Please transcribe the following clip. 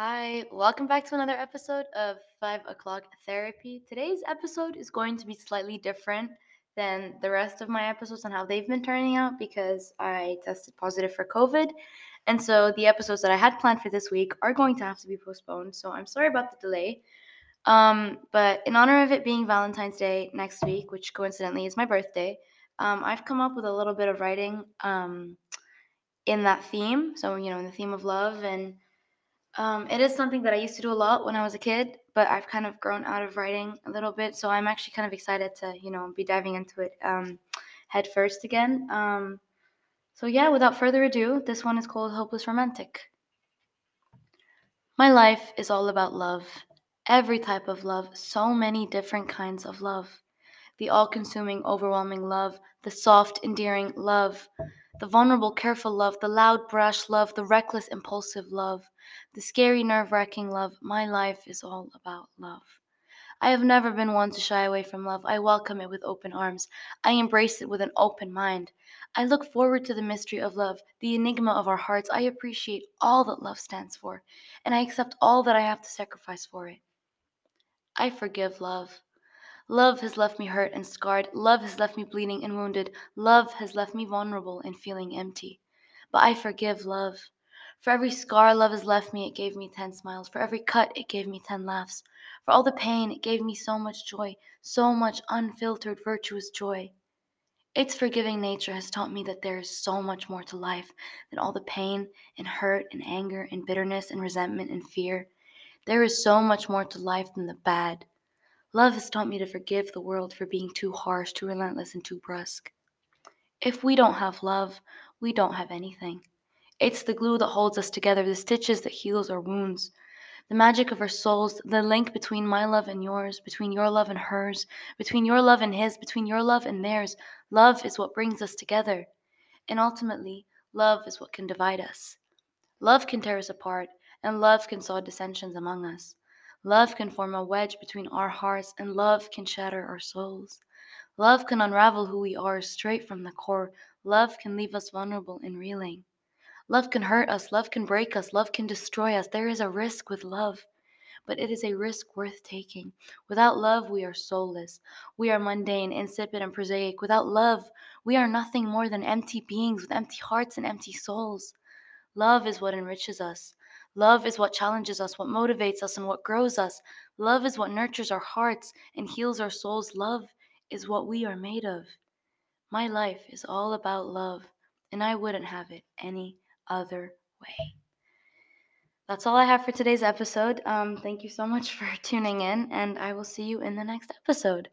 Hi, welcome back to another episode of 5 o'clock therapy. Today's episode is going to be slightly different than the rest of my episodes and how they've been turning out because I tested positive for COVID. And so the episodes that I had planned for this week are going to have to be postponed. So I'm sorry about the delay. Um, but in honor of it being Valentine's Day next week, which coincidentally is my birthday, um, I've come up with a little bit of writing um, in that theme. So, you know, in the theme of love and um, it is something that I used to do a lot when I was a kid, but I've kind of grown out of writing a little bit. So I'm actually kind of excited to, you know, be diving into it um, head first again. Um, so yeah, without further ado, this one is called Hopeless Romantic. My life is all about love. Every type of love, so many different kinds of love. The all consuming, overwhelming love, the soft, endearing love, the vulnerable, careful love, the loud, brash love, the reckless, impulsive love, the scary, nerve wracking love. My life is all about love. I have never been one to shy away from love. I welcome it with open arms. I embrace it with an open mind. I look forward to the mystery of love, the enigma of our hearts. I appreciate all that love stands for, and I accept all that I have to sacrifice for it. I forgive love. Love has left me hurt and scarred. Love has left me bleeding and wounded. Love has left me vulnerable and feeling empty. But I forgive love. For every scar love has left me, it gave me 10 smiles. For every cut, it gave me 10 laughs. For all the pain, it gave me so much joy, so much unfiltered, virtuous joy. Its forgiving nature has taught me that there is so much more to life than all the pain and hurt and anger and bitterness and resentment and fear. There is so much more to life than the bad. Love has taught me to forgive the world for being too harsh, too relentless, and too brusque. If we don't have love, we don't have anything. It's the glue that holds us together, the stitches that heals our wounds, the magic of our souls, the link between my love and yours, between your love and hers, between your love and his, between your love and theirs. Love is what brings us together. And ultimately, love is what can divide us. Love can tear us apart, and love can sow dissensions among us. Love can form a wedge between our hearts, and love can shatter our souls. Love can unravel who we are straight from the core. Love can leave us vulnerable and reeling. Love can hurt us, love can break us, love can destroy us. There is a risk with love, but it is a risk worth taking. Without love, we are soulless. We are mundane, insipid, and prosaic. Without love, we are nothing more than empty beings with empty hearts and empty souls. Love is what enriches us. Love is what challenges us, what motivates us, and what grows us. Love is what nurtures our hearts and heals our souls. Love is what we are made of. My life is all about love, and I wouldn't have it any other way. That's all I have for today's episode. Um, thank you so much for tuning in, and I will see you in the next episode.